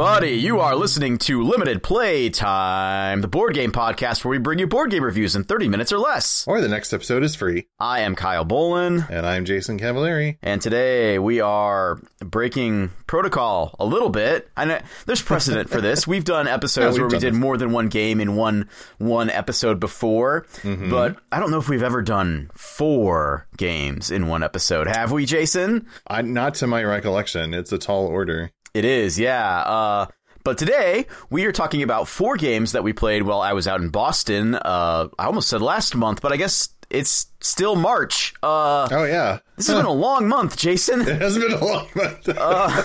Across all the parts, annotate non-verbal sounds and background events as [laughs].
Everybody. You are listening to Limited Play Time, the board game podcast where we bring you board game reviews in 30 minutes or less. Or the next episode is free. I am Kyle Bolin, And I'm Jason Cavallari. and today we are breaking protocol a little bit. And there's precedent for this. We've done [laughs] episodes Yeah, where we've we done did this. more than one game in one one episode before, Mm-hmm. but I don't know if we've ever done four games in one episode. Have we, Jason? I, not to my recollection. It's a tall order. It is, yeah. Uh, but today we are talking about four games that we played while I was out in Boston. Uh, I almost said last month, but I guess it's still March. Uh, Oh, yeah. this has been a long month, Jason. [laughs] It has been a long month. [laughs] Uh,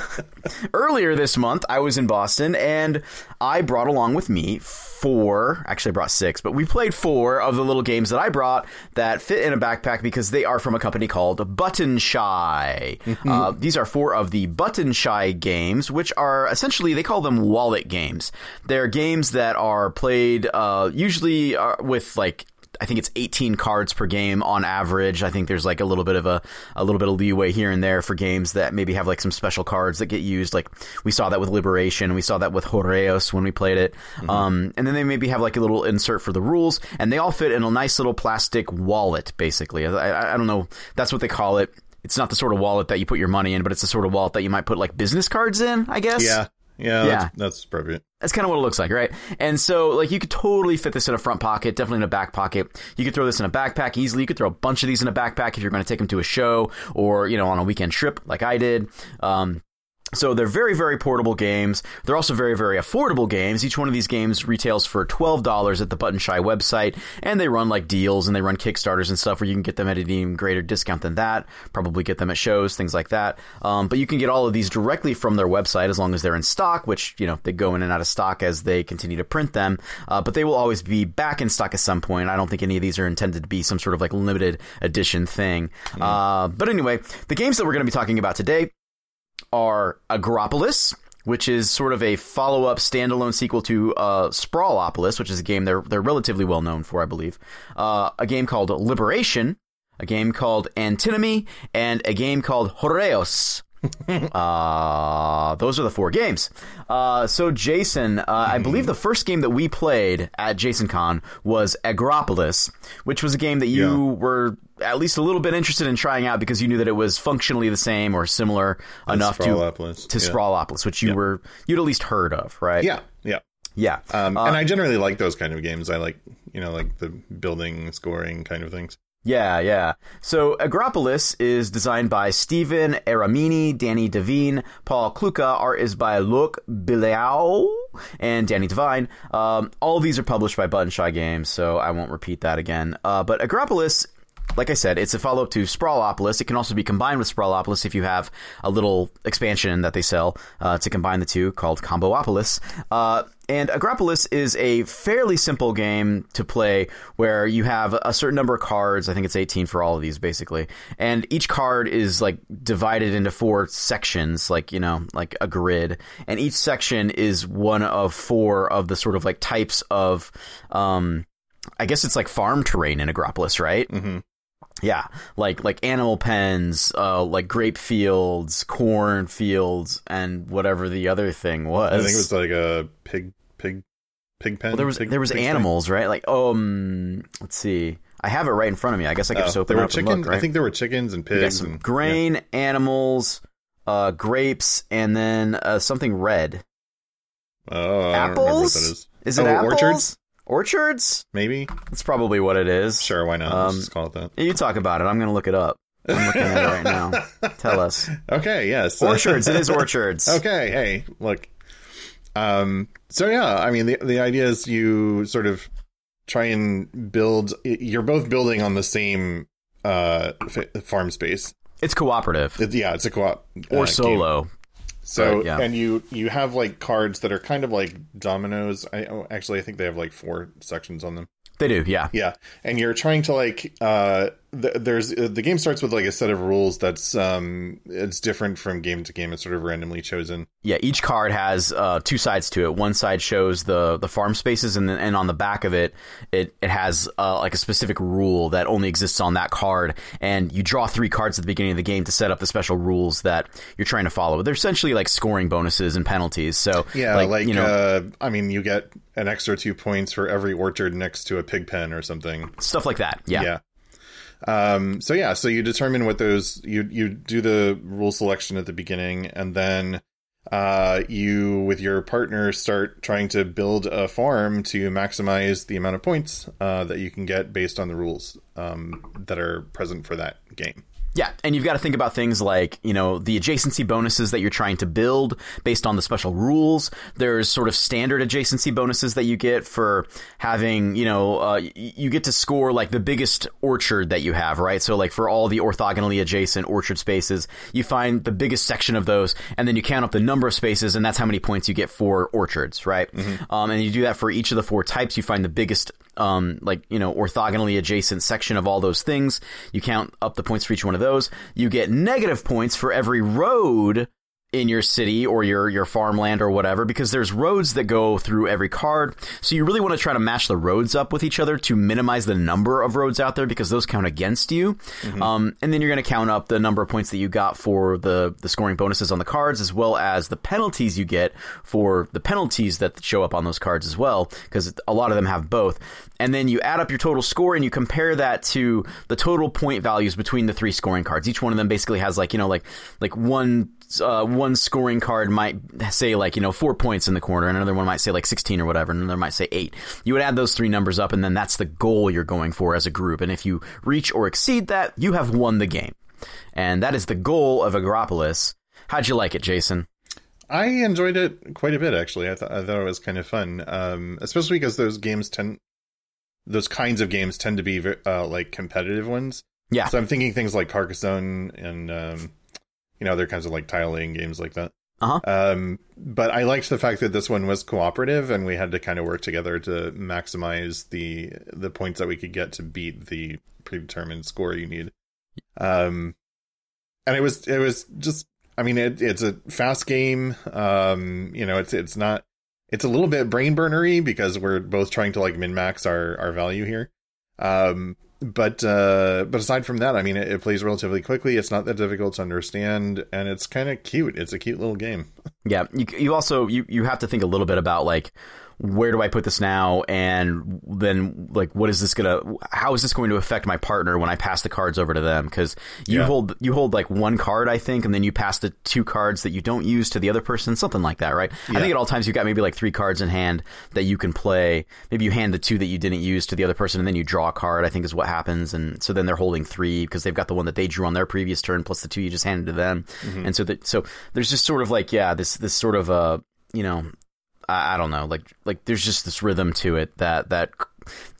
Earlier this month, I was in Boston and I brought along with me four, actually I brought six, but we played four of the little games that I brought that fit in a backpack because they are from a company called Button Shy. uh, these are four of the Button Shy games, which are essentially, they call them wallet games. They're games that are played uh, usually uh, with like I think it's 18 cards per game on average. I think there's like a little bit of a a little bit of leeway here and there for games that maybe have like some special cards that get used. Like we saw that with Liberation, we saw that with Hórreos when we played it. Um, and then they maybe have like a little insert for the rules, and they all fit in a nice little plastic wallet. Basically, I, I, I don't know. That's what they call it. It's not the sort of wallet that you put your money in, but it's the sort of wallet that you might put like business cards in. I guess. yeah. Yeah. Yeah. That's, that's appropriate. That's kind of what it looks like, right? And so, like, you could totally fit this in a front pocket, definitely in a back pocket. You could throw this in a backpack easily. You could throw a bunch of these in a backpack if you're going to take them to a show or, you know, on a weekend trip like I did. Um, so they're very, very portable games. They're also very, very affordable games. Each one of these games retails for $12 at the Button Shy website, and they run like deals and they run Kickstarters and stuff where you can get them at an even greater discount than that. Probably get them at shows, things like that. Um, but you can get all of these directly from their website as long as they're in stock, which, you know, they go in and out of stock as they continue to print them. Uh, but they will always be back in stock at some point. I don't think any of these are intended to be some sort of like limited edition thing. Uh, but anyway, the games that we're going to be talking about today are Agropolis, which is sort of a follow-up standalone sequel to uh, Sprawlopolis, which is a game they're they're relatively well known for, I believe. Uh, a game called Liberation, a game called Antinomy, and a game called Hórreos. [laughs] uh, those are the four games. Uh, so Jason, uh, I believe the first game that we played at JasonCon was Agropolis, which was a game that you Yeah. were at least a little bit interested in trying out because you knew that it was functionally the same or similar enough to Sprawlopolis, to yeah. Sprawlopolis, which you were you'd at least heard of, right? Yeah. Yeah. yeah. Um, Uh, and I generally like those kind of games. I like, you know, like the building, scoring kind of things. Yeah, yeah. So Agropolis is designed by Steven Aramini, Danny Devine, Paul Kluka. Art is by Luke Bileau and Danny Devine. Um, all these are published by Button Shy Games, so I won't repeat that again. Uh, but Agropolis like I said, it's a follow up to Sprawlopolis. It can also be combined with Sprawlopolis if you have a little expansion that they sell uh, to combine the two called Combopolis. Uh, and Agropolis is a fairly simple game to play where you have a certain number of cards. I think it's 18 for all of these basically. And each card is like divided into four sections, like, you know, like a grid. And each section is one of four of the sort of like types of, um, I guess it's like farm terrain in Agropolis, right? hmm Yeah, like like animal pens, uh, like grape fields, corn fields, and whatever the other thing was. I think it was like a pig, pig, pig pen. Well, there was pig- there was pig thing. animals, right? Like, um, let's see. I have it right in front of me. I guess I could Oh, just there open it were up chickens. and look. Right? I think there were chickens and pigs some and grain, animals, uh, grapes, and then uh, something red. yeah. Oh, I don't remember what apples? Is it Oh, apples? orchards? Orchards? Maybe. That's probably what it is. Sure. Why not? Um, Let's just call it that. You talk about it. I'm going to look it up. I'm looking at it right now. [laughs] Tell us. Okay. Yes. Orchards. It is [laughs] orchards. Okay, hey, look. Um, so yeah, I mean, the the idea is you sort of try and build. You're both building on the same uh f- farm space. It's cooperative It- yeah, it's a co-op uh, or game. So Right, yeah. and you you have like cards that are kind of like dominoes. I oh, actually I think they have like four sections on them. They do, yeah. Yeah, and you're trying to like uh th- there's uh, the game starts with like a set of rules that's um it's different from game to game. It's sort of randomly chosen. Yeah, each card has uh, two sides to it. One side shows the the farm spaces, and then, and on the back of it, it it has uh, like a specific rule that only exists on that card. And you draw three cards at the beginning of the game to set up the special rules that you're trying to follow. They're essentially like scoring bonuses and penalties. So Yeah, like, you know, uh, I mean, you get an extra two points for every orchard next to a pig pen or something. stuff like that. Yeah. Yeah. Um, so yeah, so you determine what those you you do the rule selection at the beginning, and then uh, you with your partner start trying to build a farm to maximize the amount of points uh, that you can get based on the rules um, that are present for that game. Yeah, and you've got to think about things like, you know, the adjacency bonuses that you're trying to build based on the special rules. There's sort of standard adjacency bonuses that you get for having, you know, uh, you get to score like the biggest orchard that you have, right? So like for all the orthogonally adjacent orchard spaces, you find the biggest section of those and then you count up the number of spaces and that's how many points you get for orchards, right? Um, and you do that for each of the four types. You find the biggest um, like you know orthogonally adjacent section of all those things. You count up the points for each one of those. You get negative points for every road in your city or your your farmland or whatever because there's roads that go through every card. So you really want to try to match the roads up with each other to minimize the number of roads out there because those count against you. Um, and then you're going to count up the number of points that you got for the the scoring bonuses on the cards as well as the penalties you get for the penalties that show up on those cards as well because a lot of them have both. And then you add up your total score and you compare that to the total point values between the three scoring cards. Each one of them basically has like, you know, like like one uh, one scoring card might say like you know four points in the corner, and another one might say like sixteen or whatever, and another might say eight. You would add those three numbers up, and then that's the goal you're going for as a group. And if you reach or exceed that, you have won the game. And that is the goal of Agropolis. How'd you like it, Jason? I enjoyed it quite a bit, actually. I, th- I thought it was kind of fun, um, especially because those games tend, those kinds of games tend to be uh, like competitive ones. Yeah. So I'm thinking things like Carcassonne and um, you know other kinds of like tile laying games like that. Uh-huh. Um, but I liked the fact that this one was cooperative and we had to kind of work together to maximize the the points that we could get to beat the predetermined score you need. Um, and it was it was just I mean it, it's a fast game. Um, you know it's it's not it's a little bit brain burnery because we're both trying to like min max our our value here. Um, but uh, but aside from that, I mean, it, it plays relatively quickly. It's not that difficult to understand, and it's kind of cute. It's a cute little game. Yeah, you you also you you have to think a little bit about like where do I put this now, and then like what is this gonna? How is this going to affect my partner when I pass the cards over to them? Because you Yeah. hold you hold like one card, I think, and then you pass the two cards that you don't use to the other person, something like that, right? I think at all times you've got maybe like three cards in hand that you can play. Maybe you hand the two that you didn't use to the other person, and then you draw a card. I think is what happens, and so then they're holding three because they've got the one that they drew on their previous turn plus the two you just handed to them, and so that so there's just sort of like yeah this this sort of uh you know I, don't know, like like there's just this rhythm to it that that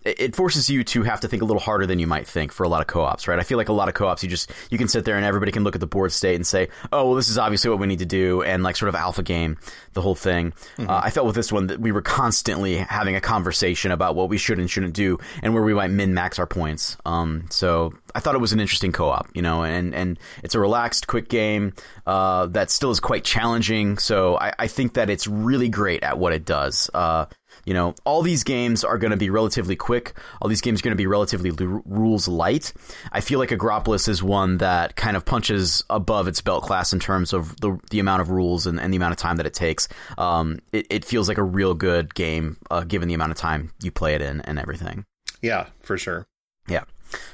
it forces you to have to think a little harder than you might think for a lot of co-ops, right? I feel like a lot of co-ops, you just you can sit there and everybody can look at the board state and say, "Oh, well, this is obviously what we need to do," and like sort of alpha game the whole thing. Uh, I felt with this one that we were constantly having a conversation about what we should and shouldn't do, and where we might min max our points. Um, so I thought it was an interesting co-op, you know, and and it's a relaxed, quick game uh, that still is quite challenging. So I, I think that it's really great at what it does. Uh, you know, all these games are going to be relatively quick. All these games are going to be relatively l- rules light. I feel like Agropolis is one that kind of punches above its belt class in terms of the the amount of rules and, and the amount of time that it takes. Um, it, it feels like a real good game, uh, given the amount of time you play it in and everything. Yeah, for sure. Yeah.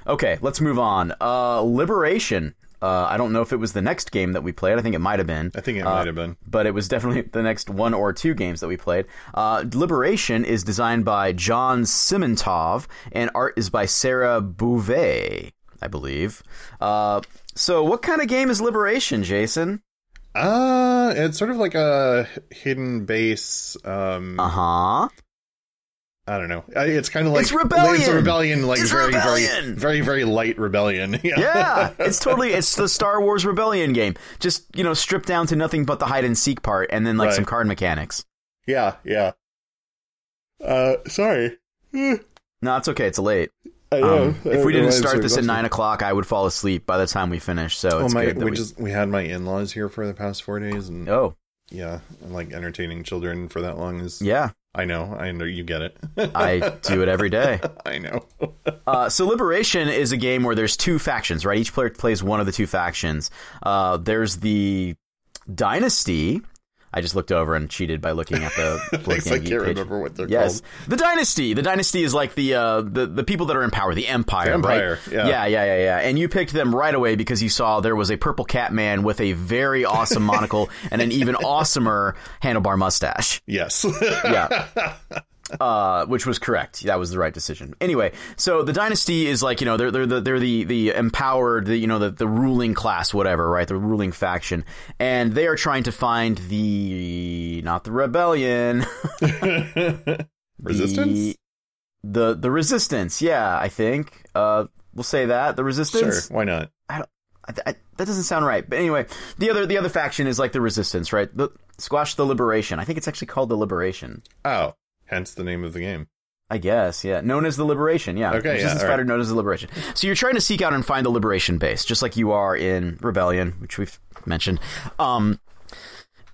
Okay, let's move on. Uh, Liberation. Uh, I don't know if it was the next game that we played. I think it might have been. I think it Uh, might have been. but it was definitely the next one or two games that we played. Uh, Liberation is designed by John Simintov, and art is by Sarah Bouvet, I believe. Uh, so, what kind of game is Liberation, Jason? Uh, it's sort of like a hidden base. Um, Uh huh. I don't know. It's kind of like It's rebellion! It's a rebellion, like It's very, rebellion! very, very, very light rebellion. [laughs] Yeah, it's totally it's the Star Wars Rebellion game. Just you know, stripped down to nothing but the hide and seek part, and then like Right. some card mechanics. yeah, yeah. Uh, sorry. Eh. No, it's okay. It's late. Um, if we didn't start this at nine o'clock, I would fall asleep by the time we finish. So my! good that We we just we had my in laws here for the past four days, and Oh, yeah, and like entertaining children for that long is. yeah. I know. I know. You get it. [laughs] I do it every day. I know. [laughs] Uh, so Liberation is a game where there's two factions, right? Each player plays one of the two factions. Uh, there's the Dynasty. I just looked over and cheated by looking at the [laughs] Thanks. I can't page. remember what they're Yes, called. the Dynasty. The Dynasty is like the uh, the the people that are in power, the Empire. The Empire, right? yeah. yeah, yeah, yeah, yeah. And you picked them right away because you saw there was a purple cat man with a very awesome monocle [laughs] and an even awesomer handlebar mustache. Yes. Yeah. [laughs] Uh, which was correct. That was the right decision. Anyway, so the dynasty is like you know they're they're the they're the the empowered the you know the the ruling class whatever right the ruling faction and they are trying to find the not the rebellion [laughs] [laughs] Resistance. the, the the resistance yeah I think uh we'll say that the resistance Sure. Why not? I, I, that doesn't sound right. But anyway, the other the other faction is like the resistance, right? The squash the liberation. I think it's actually called the liberation. Oh, hence the name of the game. I guess, yeah. Known as the Liberation, yeah. Okay, yeah, Resistance all fighter right. known as the Liberation. So you're trying to seek out and find the Liberation base, just like you are in Rebellion, which we've mentioned. Um,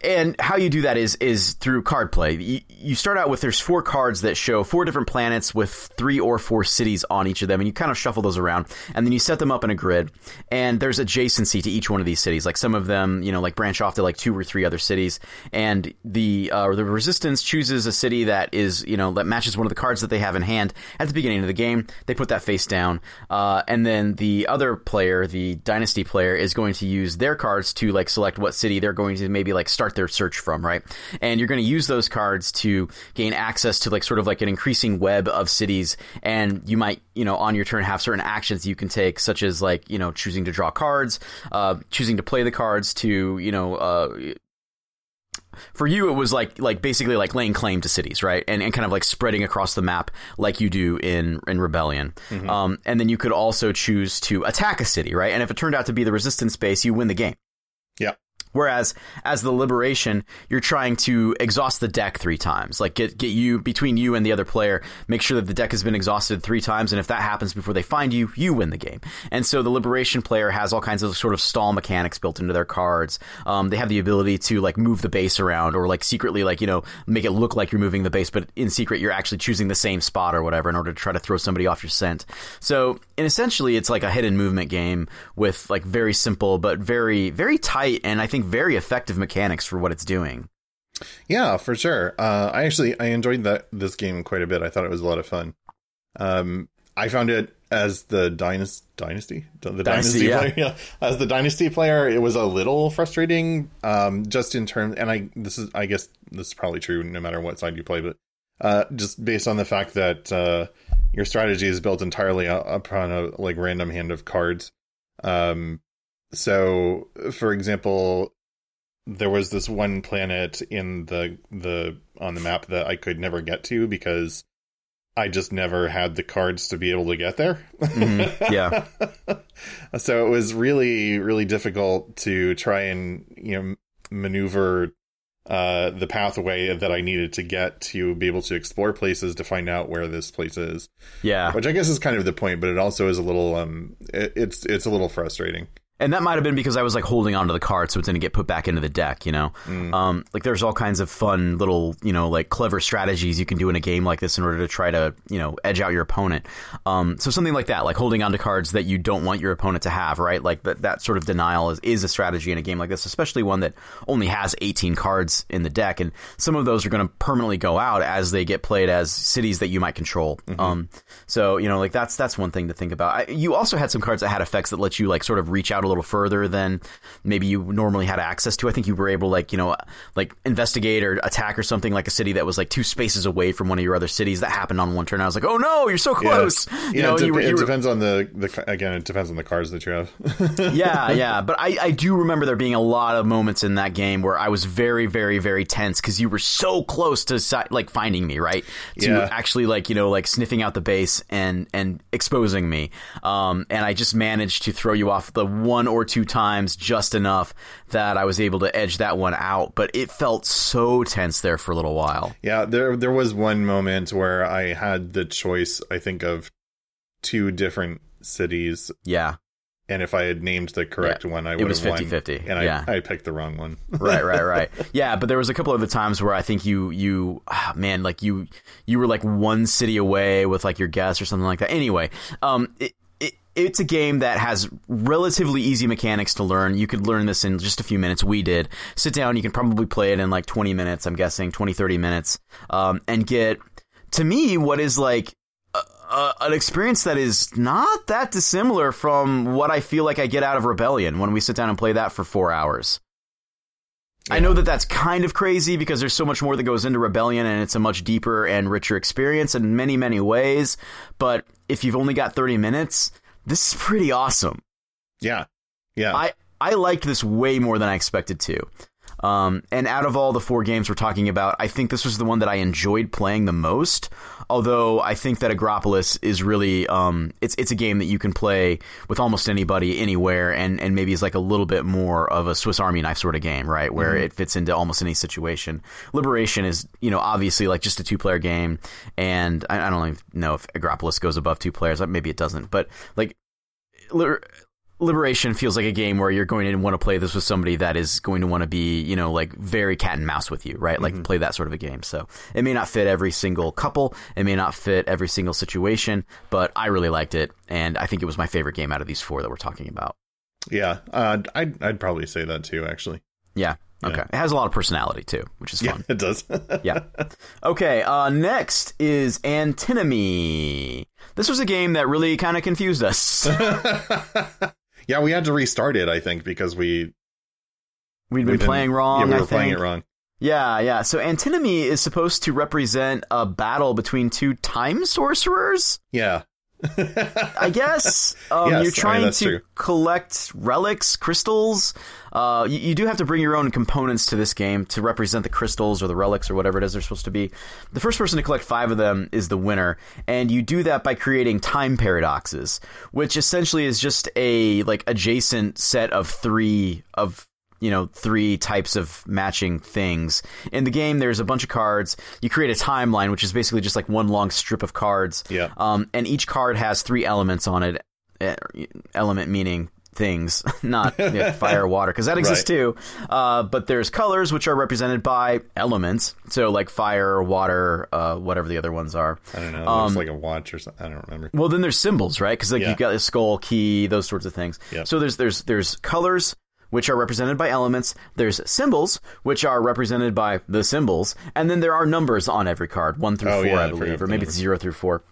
and how you do that is is through card play. You, you start out with there's four cards that show four different planets with three or four cities on each of them, and you kind of shuffle those around, and then you set them up in a grid. And there's adjacency to each one of these cities. Like some of them, you know, like branch off to like two or three other cities. And the uh, the Resistance chooses a city that is you know that matches one of the cards that they have in hand at the beginning of the game. They put that face down, uh, and then the other player, the Dynasty player, is going to use their cards to like select what city they're going to maybe like start their search from, right? And you're going to use those cards to gain access to like sort of like an increasing web of cities, and you might you know on your turn have certain actions you can take, such as like you know choosing to draw cards, uh, choosing to play the cards to you know. Uh, for you it was like like basically like laying claim to cities right and, and kind of like spreading across the map like you do in in rebellion um, and then you could also choose to attack a city right and if it turned out to be the resistance base you win the game Yeah. Whereas as the liberation, you're trying to exhaust the deck three times. Like get get you between you and the other player, make sure that the deck has been exhausted three times, and if that happens before they find you, you win the game. And so the liberation player has all kinds of sort of stall mechanics built into their cards. Um, they have the ability to like move the base around or like secretly like you know make it look like you're moving the base, but in secret you're actually choosing the same spot or whatever in order to try to throw somebody off your scent. So and essentially it's like a hidden movement game with like very simple but very very tight and I think very effective mechanics for what it's doing. Yeah, for sure. Uh, I actually I enjoyed that this game quite a bit. I thought it was a lot of fun. Um, I found it as the dynasty, dynasty, the dynasty, Dynasty, yeah. player. [laughs] Yeah, as the dynasty player, it was a little frustrating. Um, just in terms, and I this is I guess this is probably true no matter what side you play, but uh, just based on the fact that uh, your strategy is built entirely upon a like random hand of cards. Um, so, for example, there was this one planet in the the on the map that I could never get to because I just never had the cards to be able to get there. Mhm, yeah. [laughs] so it was really really difficult to try and you know maneuver uh the pathway that I needed to get to be able to explore places to find out where this place is. Yeah. Which I guess is kind of the point, but it also is a little um it, it's it's a little frustrating. And that might have been because I was like holding onto the card so it didn't get put back into the deck, you know? Mm. Um, like there's all kinds of fun little, you know, like clever strategies you can do in a game like this in order to try to, you know, edge out your opponent. Um, so something like that, like holding onto cards that you don't want your opponent to have, right? Like that, that sort of denial is, is a strategy in a game like this, especially one that only has 18 cards in the deck. And some of those are going to permanently go out as they get played as cities that you might control. Um, so, you know, like that's, that's one thing to think about. I, you also had some cards that had effects that let you like sort of reach out a little further than maybe you normally had access to. I think you were able like, you know, like investigate or attack or something like a city that was like two spaces away from one of your other cities. That happened on one turn. I was like, oh no, you're so close. Yeah, You know, it, dep- you were, it you were- depends on the, the again. It depends on the cards that you have. [laughs] yeah, yeah. But I, I do remember there being a lot of moments in that game where I was very, very, very tense because you were so close to like finding me, right? To Yeah. actually like you know like sniffing out the base and and exposing me. Um, and I just managed to throw you off the one or two times just enough that I was able to edge that one out. But it felt so tense there for a little while. Yeah, there there was one moment where I had the choice, I think, of two different cities, Yeah. and if I had named the correct one, I would was have won. 50-50, and yeah. I picked the wrong one. [laughs] right, right, right. Yeah, but there was a couple of the times where I think you, you, ah, man, like you, you were like one city away with like your guess or something like that. Anyway, um, it, it, it's a game that has relatively easy mechanics to learn. You could learn this in just a few minutes. We did. Sit down. You can probably play it in like 20 minutes. I'm guessing 20, 30 minutes, um, and get to me what is like uh, an experience that is not that dissimilar from what I feel like I get out of Rebellion when we sit down and play that for four hours. I know that that's kind of crazy because there's so much more that goes into Rebellion and it's a much deeper and richer experience in many, many ways. But if you've only got 30 minutes, this is pretty awesome. Yeah, yeah, I, I liked this way more than I expected to. Um, and out of all the four games we're talking about, I think this was the one that I enjoyed playing the most. Although I think that Agropolis is really, um, it's it's a game that you can play with almost anybody, anywhere, and and maybe is like a little bit more of a Swiss Army knife sort of game, right? Where it fits into almost any situation. Liberation is, you know, obviously like just a two player game, and I, I don't even know if Agropolis goes above two players. Maybe it doesn't, but like. Liber- Liberation feels like a game where you're going to want to play this with somebody that is going to want to be, you know, like very cat and mouse with you, right? Like play that sort of a game. So it may not fit every single couple, it may not fit every single situation, but I really liked it, and I think it was my favorite game out of these four that we're talking about. yeah. Uh, I'd I'd probably say that too. Actually, Yeah. Okay. It has a lot of personality too, which is yeah, fun. it does. [laughs] yeah. Okay. Uh, next is Antinomy. This was a game that really kind of confused us. [laughs] yeah, we had to restart it. I think because we we'd we been playing wrong. Yeah, we I were playing think. it wrong. Yeah, yeah. So antinomy is supposed to represent a battle between two time sorcerers. Yeah. [laughs] I guess um, Yes, you're mean, trying that's to true. collect relics, crystals. Uh, you, you do have to bring your own components to this game to represent the crystals or the relics or whatever it is they're supposed to be. The first person to collect five of them is the winner, and you do that by creating time paradoxes, which essentially is just a like adjacent set of three of you know three types of matching things in the game there's a bunch of cards you create a timeline which is basically just like one long strip of cards Yeah. um, and each card has three elements on it Eh, element meaning things [laughs] not yeah, [laughs] fire water because that exists Right. too uh, but there's colors which are represented by elements so like fire water uh, whatever the other ones are I don't know. It Um, looks like a watch or something. I don't remember. well, then there's symbols, right? Because like Yeah. you've got a skull, key, those sorts of things. Yeah. So there's there's there's colors which are represented by elements. There's symbols which are represented by the symbols, and then there are numbers on every card, one through Oh, four, yeah, I believe, or maybe it's zero through four.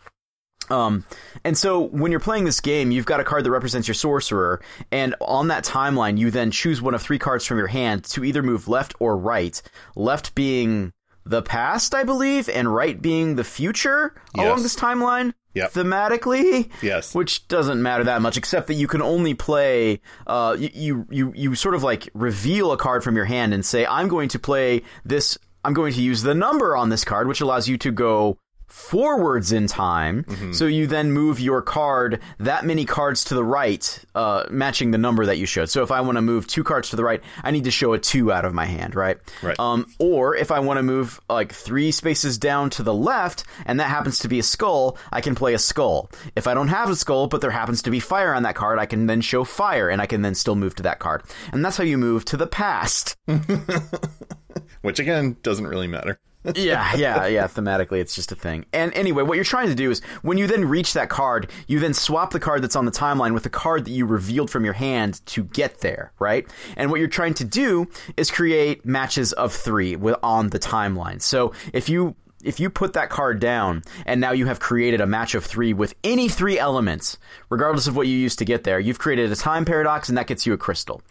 Um, and so when you're playing this game, you've got a card that represents your sorcerer, and on that timeline, you then choose one of three cards from your hand to either move left or right. Left being the past, I believe, and right being the future along this timeline. Yep. Thematically, Yes. which doesn't matter that much, except that you can only play. Uh, you, you you you sort of like reveal a card from your hand and say, "I'm going to play this. I'm going to use the number on this card, which allows you to go." Forwards in time, so you then move your card that many cards to the right, uh, matching the number that you showed. So if I want to move two cards to the right, I need to show a two out of my hand, right? Right. Um, or if I want to move like three spaces down to the left, and that happens to be a skull, I can play a skull. If I don't have a skull, but there happens to be fire on that card, I can then show fire, and I can then still move to that card. And that's how you move to the past. [laughs] Which again doesn't really matter. Yeah, yeah, yeah. Thematically, it's just a thing. And anyway, what you're trying to do is when you then reach that card, you then swap the card that's on the timeline with the card that you revealed from your hand to get there, right? And what you're trying to do is create matches of three with on the timeline. So if you if you put that card down and now you have created a match of three with any three elements, regardless of what you used to get there, you've created a time paradox and that gets you a crystal.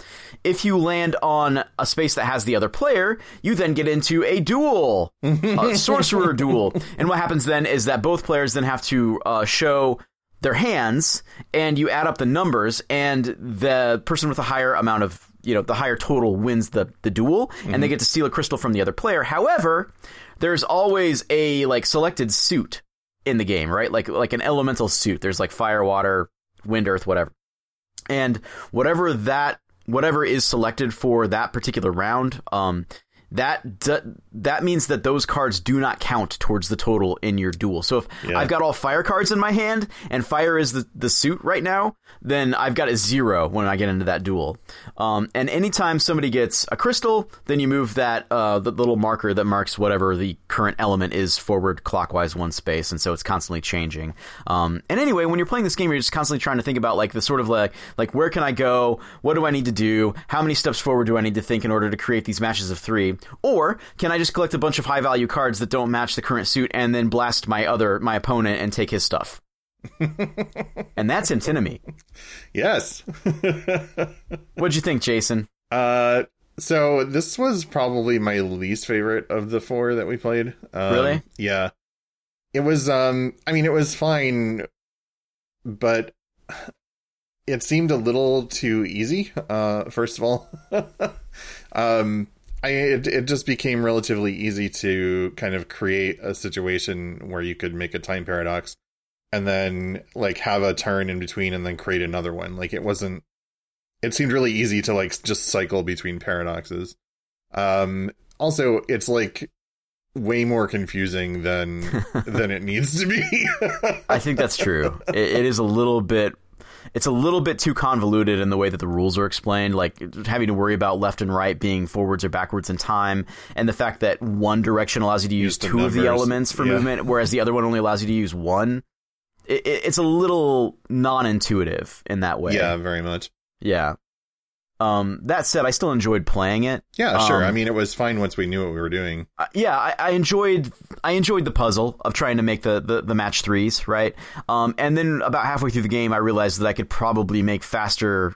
If you land on a space that has the other player, you then get into a duel, a [laughs] sorcerer duel. And what happens then is that both players then have to uh, show their hands and you add up the numbers and the person with the higher amount of you know the higher total wins the the duel and they get to steal a crystal from the other player however there's always a like selected suit in the game right? Like like an elemental suit. There's like fire water wind earth whatever. And whatever that whatever is selected for that particular round um that d- that means that those cards do not count towards the total in your duel. So if Yeah. I've got all fire cards in my hand and fire is the, the suit right now, then I've got a zero when I get into that duel. Um, and anytime somebody gets a crystal, then you move that uh, the little marker that marks whatever the current element is forward clockwise one space, and so it's constantly changing. Um, and anyway, when you're playing this game, you're just constantly trying to think about like the sort of like like where can I go? What do I need to do? How many steps forward do I need to think in order to create these matches of three? Or can I just collect a bunch of high value cards that don't match the current suit and then blast my other my opponent and take his stuff? [laughs] and that's antinomy. Yes. [laughs] What'd you think, Jason? uh, so this was probably my least favorite of the four that we played. Um, Really? Yeah. It was. Um. I mean, it was fine, but it seemed a little too easy. Uh. First of all. [laughs] um. I, it, it just became relatively easy to kind of create a situation where you could make a time paradox and then like have a turn in between and then create another one. Like it wasn't it seemed really easy to like just cycle between paradoxes. Um also it's like way more confusing than [laughs] than it needs to be. I think that's true. It, it is a little bit. It's a little bit too convoluted in the way that the rules are explained, like having to worry about left and right being forwards or backwards in time, and the fact that one direction allows you to use, Use two of the elements for Yeah. movement, whereas the other one only allows you to use one. It, it, it's a little non-intuitive in that way. yeah, very much. yeah. Um, that said, I still enjoyed playing it. Yeah, sure. Um, I mean it was fine once we knew what we were doing. Uh, yeah, I, I enjoyed I enjoyed the puzzle of trying to make the, the, the match threes, right? Um, and then about halfway through the game, I realized that I could probably make faster.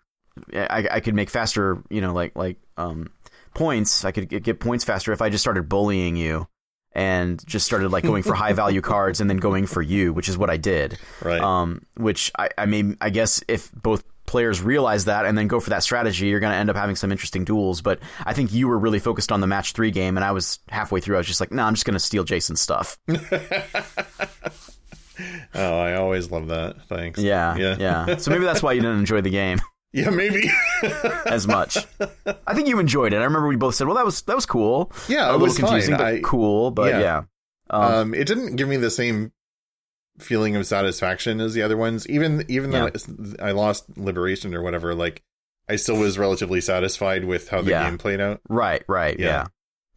I, I could make faster, you know, like like um, points. I could get, points faster if I just started bullying you and just started like going for [laughs] high value cards and then going for you, which is what I did. Right. Um, which I, I mean, I guess if both players realize that and then go for that strategy, you're going to end up having some interesting duels. But I think you were really focused on the match three game, and I was halfway through. I was just like, no, nah, I'm just going to steal Jason's stuff. [laughs] oh, I always love that. Thanks. Yeah, Yeah. yeah. So maybe that's why you didn't enjoy the game [laughs] Yeah, maybe. [laughs] as much. I think you enjoyed it. I remember we both said, well, that was that was cool. Yeah, a it little was confusing, fine. but I- cool. But yeah. yeah. Um, um, it didn't give me the same feeling of satisfaction as the other ones. Even even though I lost liberation or whatever, like I still was relatively satisfied with how the Yeah. game played out. right, right. yeah. Yeah.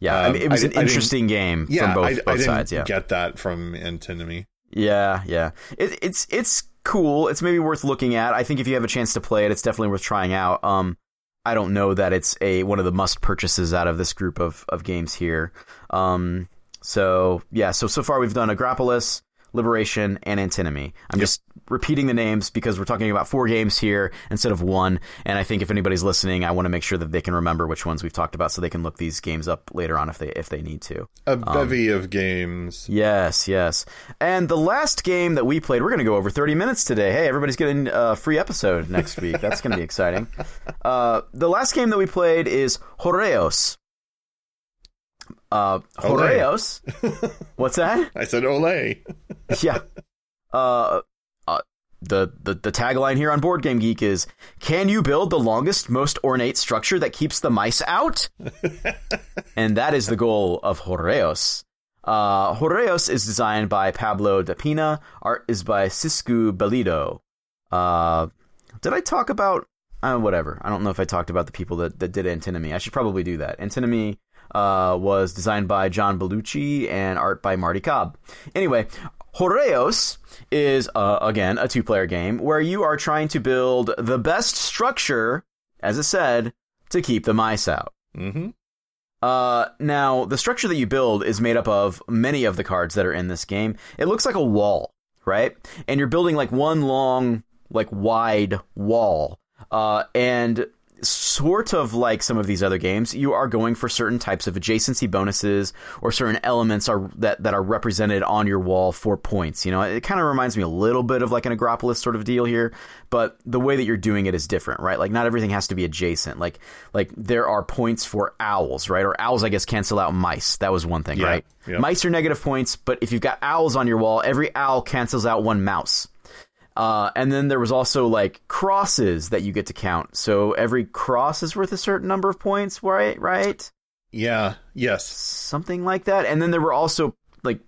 Yeah, I Um, mean, it was I an I interesting game Yeah, from both, I, both I didn't sides. Yeah, get that from antinomy. Yeah, yeah. It, it's it's cool. It's maybe worth looking at. I think if you have a chance to play it, it's definitely worth trying out. Um, I don't know that it's a one of the must purchases out of this group of of games here. Um, so yeah. So so far we've done Agropolis, Liberation, and Antinomy. I'm just repeating the names because we're talking about four games here instead of one. And I think if anybody's listening, I want to make sure that they can remember which ones we've talked about, so they can look these games up later on if they if they need to. A bevy of games. Yes, yes. And the last game that we played, we're going to go over 30 minutes today. Hey, everybody's getting a free episode next week. That's going to be [laughs] exciting. Uh, the last game that we played is Hórreos. Uh, Hórreos? [laughs] What's that? I said Olay. [laughs] yeah. Uh, uh, the, the the tagline here on Board Game Geek is Can you build the longest, most ornate structure that keeps the mice out? [laughs] and that is the goal of Hórreos. Uh, Hórreos is designed by Pablo de Pina. Art is by Cisco Belido. Uh, did I talk about uh, whatever? I don't know if I talked about the people that, that did Antinomy. I should probably do that. Antinomy uh, was designed by John Bellucci and art by Marty Cobb. Anyway, Hórreos is uh, again a two-player game where you are trying to build the best structure, as it said, to keep the mice out. hmm Uh, now, the structure that you build is made up of many of the cards that are in this game. It looks like a wall, right? And you're building like one long, like wide wall. Uh, and sort of like some of these other games, you are going for certain types of adjacency bonuses or certain elements are that, that are represented on your wall for points. You know, it kind of reminds me a little bit of like an Agropolis sort of deal here, but the way that you're doing it is different, right? Like not everything has to be adjacent. Like like there are points for owls, right? Or owls I guess cancel out mice. That was one thing, Yeah, right? yeah. Mice are negative points, but if you've got owls on your wall, every owl cancels out one mouse. Uh, and then there was also like crosses that you get to count. So every cross is worth a certain number of points, right? Right? Yeah. Yes. something like that. And then there were also like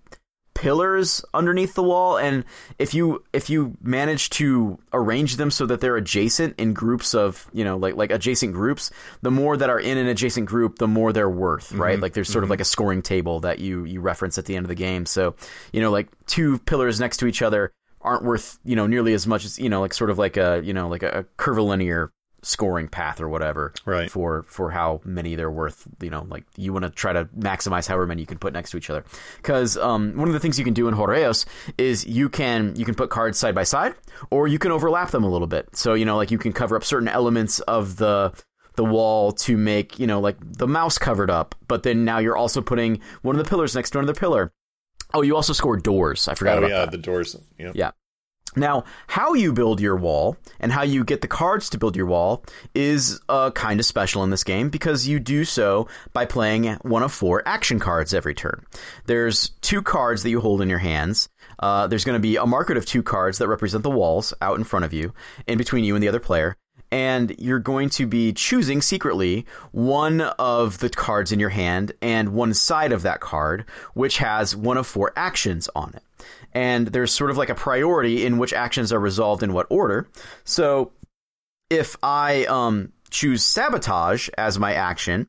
pillars underneath the wall and if you if you manage to arrange them so that they're adjacent in groups of you know like like adjacent groups the more that are in an adjacent group the more they're worth right like there's sort of like a scoring table that you you reference at the end of the game so you know like two pillars next to each other aren't worth you know nearly as much as you know like sort of like a you know like a, a curvilinear scoring path or whatever Right. for for how many they're worth you know like you want to try to maximize however many you can put next to each other. Because um, one of the things you can do in Hórreos is you can you can put cards side by side or you can overlap them a little bit. So you know like you can cover up certain elements of the the wall to make you know like the mouse covered up but then now you're also putting one of the pillars next to another pillar oh you also score doors i forgot Oh about yeah, that the doors. Yep. yeah. Now, how you build your wall and how you get the cards to build your wall is uh, kind of special in this game because you do so by playing one of four action cards every turn. There's two cards that you hold in your hands. Uh, there's going to be a market of two cards that represent the walls out in front of you, in between you and the other player. And you're going to be choosing secretly one of the cards in your hand and one side of that card, which has one of four actions on it and there's sort of like a priority in which actions are resolved in what order. So if I um, choose sabotage as my action,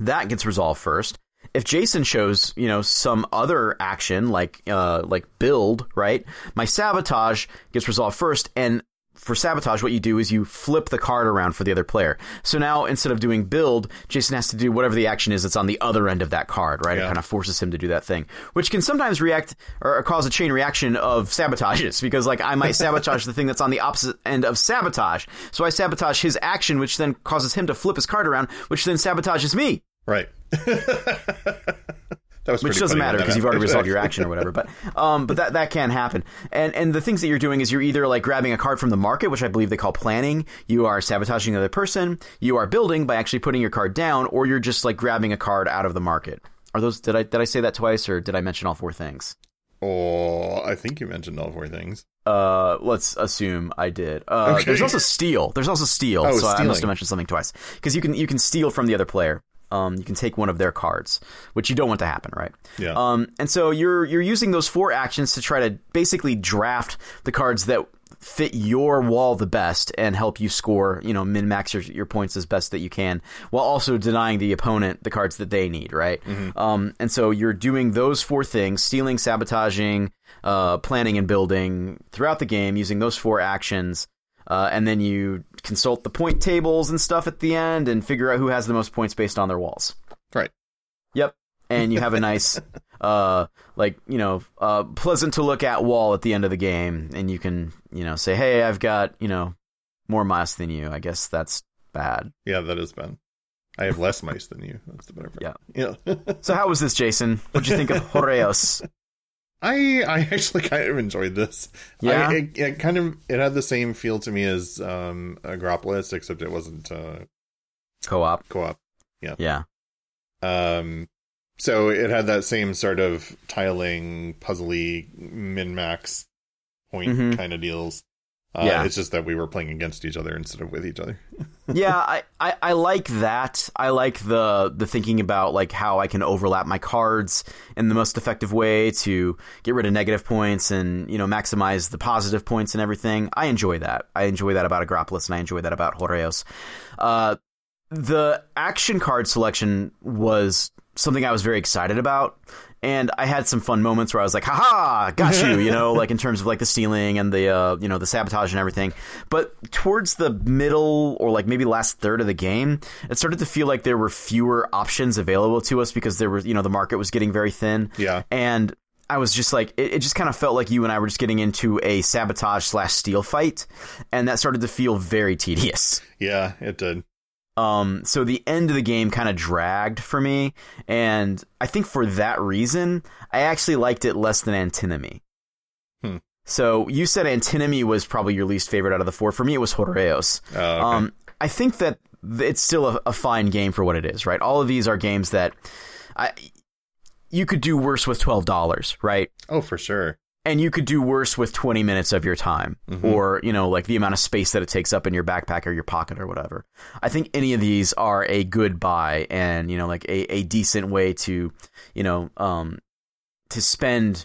that gets resolved first. If Jason shows, you know, some other action like uh, like build, right? My sabotage gets resolved first, and for sabotage, what you do is you flip the card around for the other player. So now instead of doing build, Jason has to do whatever the action is that's on the other end of that card, right? It kind of forces him to do that thing, which can sometimes react or cause a chain reaction of sabotages [laughs] because like I might sabotage the thing that's on the opposite end of sabotage. So I sabotage his action, which then causes him to flip his card around, which then sabotages me. Right. [laughs] that was Which doesn't matter because you've already resolved [laughs] your action or whatever. But um, but that that can happen. And and the things that you're doing is you're either like grabbing a card from the market, which I believe they call planning. You are sabotaging the other person. You are building by actually putting your card down, or you're just like grabbing a card out of the market. Are those did I did I say that twice or did I mention all four things? Oh, I think you mentioned all four things. Uh, let's assume I did. Uh, Okay. there's also steal. There's also steal. Oh, so I must have mentioned something twice because you can you can steal from the other player. Um, you can take one of their cards, which you don't want to happen, right? Yeah. Um, and so you're you're using those four actions to try to basically draft the cards that fit your wall the best and help you score, you know, min max your, your points as best that you can, while also denying the opponent the cards that they need, right? Um, and so you're doing those four things: stealing, sabotaging, uh, planning, and building throughout the game using those four actions. Uh, and then you consult the point tables and stuff at the end and figure out who has the most points based on their walls. Right. Yep. And you have a nice, [laughs] uh, like, you know, uh, pleasant to look at wall at the end of the game. And you can, you know, say, hey, I've got, you know, more mice than you. I guess that's bad. Yeah, that is Ben. I have less mice than you. That's the better part. Yeah. Yeah. So how was this, Jason? What'd you think of [laughs] Hórreos? I I [laughs] actually kind of enjoyed this. Yeah? I, it, it kind of it had the same feel to me as um Agropolis, except it wasn't uh, Co-op. co-op. Yeah. Yeah. Um, so it had that same sort of tiling, puzzly, min max point Mhm. kind of deals. Uh, Yeah. it's just that we were playing against each other instead of with each other. [laughs] yeah, I, I, I like that. I like the the thinking about like how I can overlap my cards in the most effective way to get rid of negative points and you know maximize the positive points and everything. I enjoy that. I enjoy that about Agropolis and I enjoy that about Hórreos. Uh, the action card selection was something I was very excited about. And I had some fun moments where I was like, haha, got you, you know, [laughs] like in terms of like the stealing and the, uh, you know, the sabotage and everything. But towards the middle or like maybe last third of the game, it started to feel like there were fewer options available to us because there was, you know, the market was getting very thin. Yeah. And I was just like, it, it just kind of felt like you and I were just getting into a sabotage slash steal fight. And that started to feel very tedious. Yeah, it did. Um, so the end of the game kind of dragged for me, and I think for that reason, I actually liked it less than Antinomy. Hmm. So you said Antinomy was probably your least favorite out of the four. For me, it was Hórreos. Oh, okay. Um, I think that it's still a, a fine game for what it is, right? All of these are games that I you could do worse with twelve dollars, right? oh, for sure. And you could do worse with 20 minutes of your time or you know like the amount of space that it takes up in your backpack or your pocket or whatever. I think any of these are a good buy and you know like a, a decent way to you know um to spend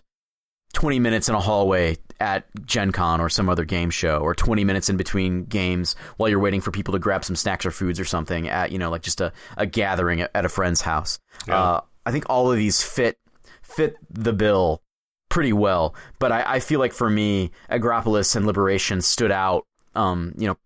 20 minutes in a hallway at gen con or some other game show or 20 minutes in between games while you're waiting for people to grab some snacks or foods or something at you know like just a, a gathering at, at a friend's house. Yeah. uh, i think all of these fit fit the bill pretty well. But I, I feel like for me, Agropolis and Liberation stood out, um, you know,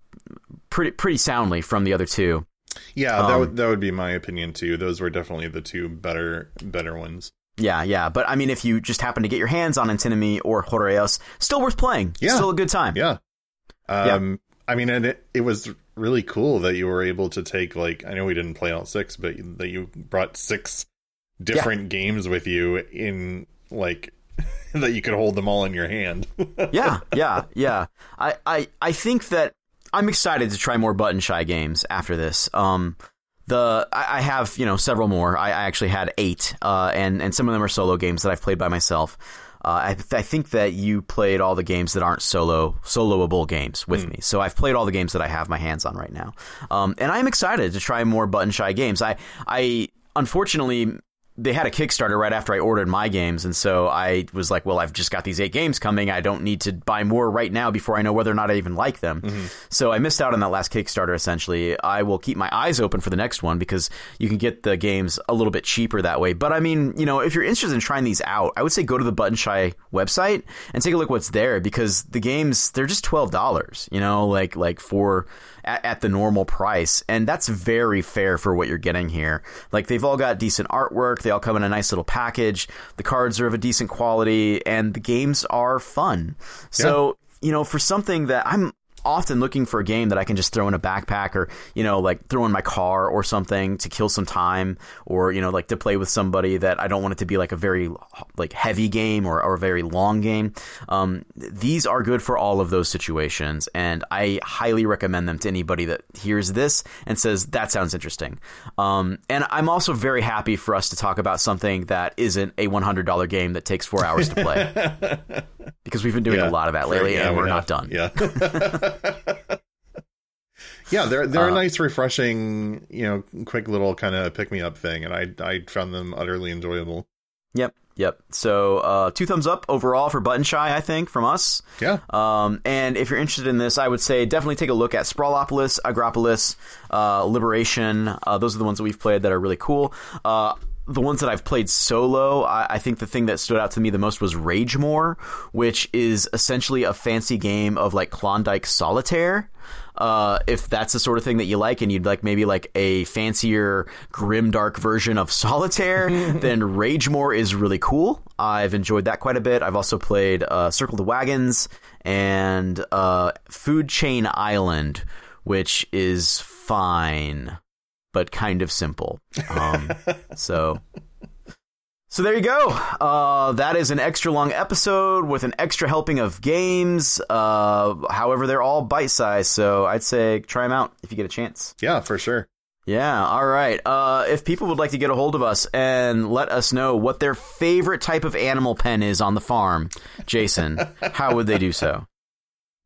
pretty pretty soundly from the other two. Yeah, that Um, would that would be my opinion too. Those were definitely the two better better ones. Yeah, yeah. But I mean, if you just happen to get your hands on Antinomy or Hórreos, still worth playing. Yeah. Still a good time. Yeah. Um I mean and it, it was really cool that you were able to take like I know we didn't play all six, but that you brought six different games with you in like [laughs] that you could hold them all in your hand. [laughs] yeah, yeah, yeah. I, I, I think that I'm excited to try more button shy games after this. Um, the I, I have you know several more. I, I actually had eight, uh, and and some of them are solo games that I've played by myself. Uh, I, I think that you played all the games that aren't solo soloable games with me. So I've played all the games that I have my hands on right now, um, and I'm excited to try more button shy games. I I unfortunately they had a Kickstarter right after I ordered my games, and so I was like, "Well, I've just got these eight games coming. I don't need to buy more right now before I know whether or not I even like them." Mm-hmm. So I missed out on that last Kickstarter. Essentially, I will keep my eyes open for the next one because you can get the games a little bit cheaper that way. But I mean, you know, if you're interested in trying these out, I would say go to the Button Shy website and take a look what's there because the games they're just twelve dollars. You know, like like for at, at the normal price, and that's very fair for what you're getting here. Like they've all got decent artwork, they all come in a nice little package. The cards are of a decent quality, and the games are fun. So you know, for something that I'm often looking for a game that I can just throw in a backpack or, you know, like throw in my car or something to kill some time or, you know, like to play with somebody that I don't want it to be like a very like heavy game or, or a very long game. Um, these are good for all of those situations. And I highly recommend them to anybody that hears this and says, that sounds interesting. Um, and I'm also very happy for us to talk about something that isn't a $100 game that takes four hours to play [laughs] because we've been doing Yeah. a lot of that lately Yeah, and we we're have. not done. Yeah. [laughs] [laughs] yeah, they're they're a Uh, nice, refreshing, you know, quick little kind of pick me up thing, and I I found them utterly enjoyable. Yep, yep. So uh, two thumbs up overall for Button Shy, I think, from us. Yeah, Um, and if you're interested in this, I would say definitely take a look at Sprawlopolis, Agropolis, uh, Liberation. Uh, those are the ones that we've played that are really cool. The ones that I've played solo, I, I think the thing that stood out to me the most was Ragemore, which is essentially a fancy game of like Klondike Solitaire. Uh, if that's the sort of thing that you like and you'd like maybe like a fancier grimdark version of [laughs] solitaire [laughs] then Ragemore is really cool. I've enjoyed that quite a bit. I've also played uh, circle the wagons and uh, food chain island which is fine but kind of simple um, [laughs] so so there you go. Uh, that is an extra long episode with an extra helping of games. Uh, however, they're all bite sized, so I'd say try them out if you get a chance. yeah, for sure. Yeah, all right. Uh, if people would like to get a hold of us and let us know what their favorite type of animal pen is on the farm, Jason, how would they do so?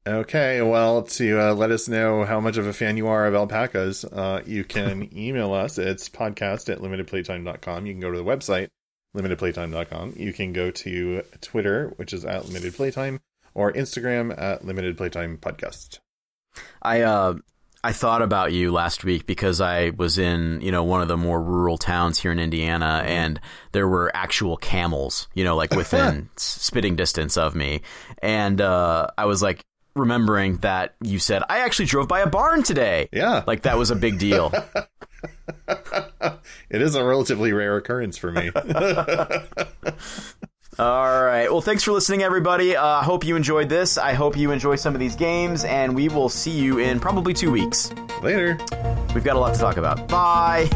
Okay, well, to uh, let us know how much of a fan you are of alpacas, uh, you can [laughs] email us. It's podcast at limitedplaytime.com. You can go to the website, limitedplaytime.com. You can go to Twitter, which is at limited playtime, or Instagram at limited playtime podcast. I uh I thought about you last week because I was in, you know, one of the more rural towns here in Indiana and there were actual camels, you know, like within [laughs] spitting distance of me. And uh I was like remembering that you said I actually drove by a barn today. Yeah, Like that was a big deal. [laughs] [laughs] it is a relatively rare occurrence for me. [laughs] All right. Well, thanks for listening everybody. Uh I hope you enjoyed this. I hope you enjoy some of these games and we will see you in probably 2 weeks. Later. We've got a lot to talk about. Bye.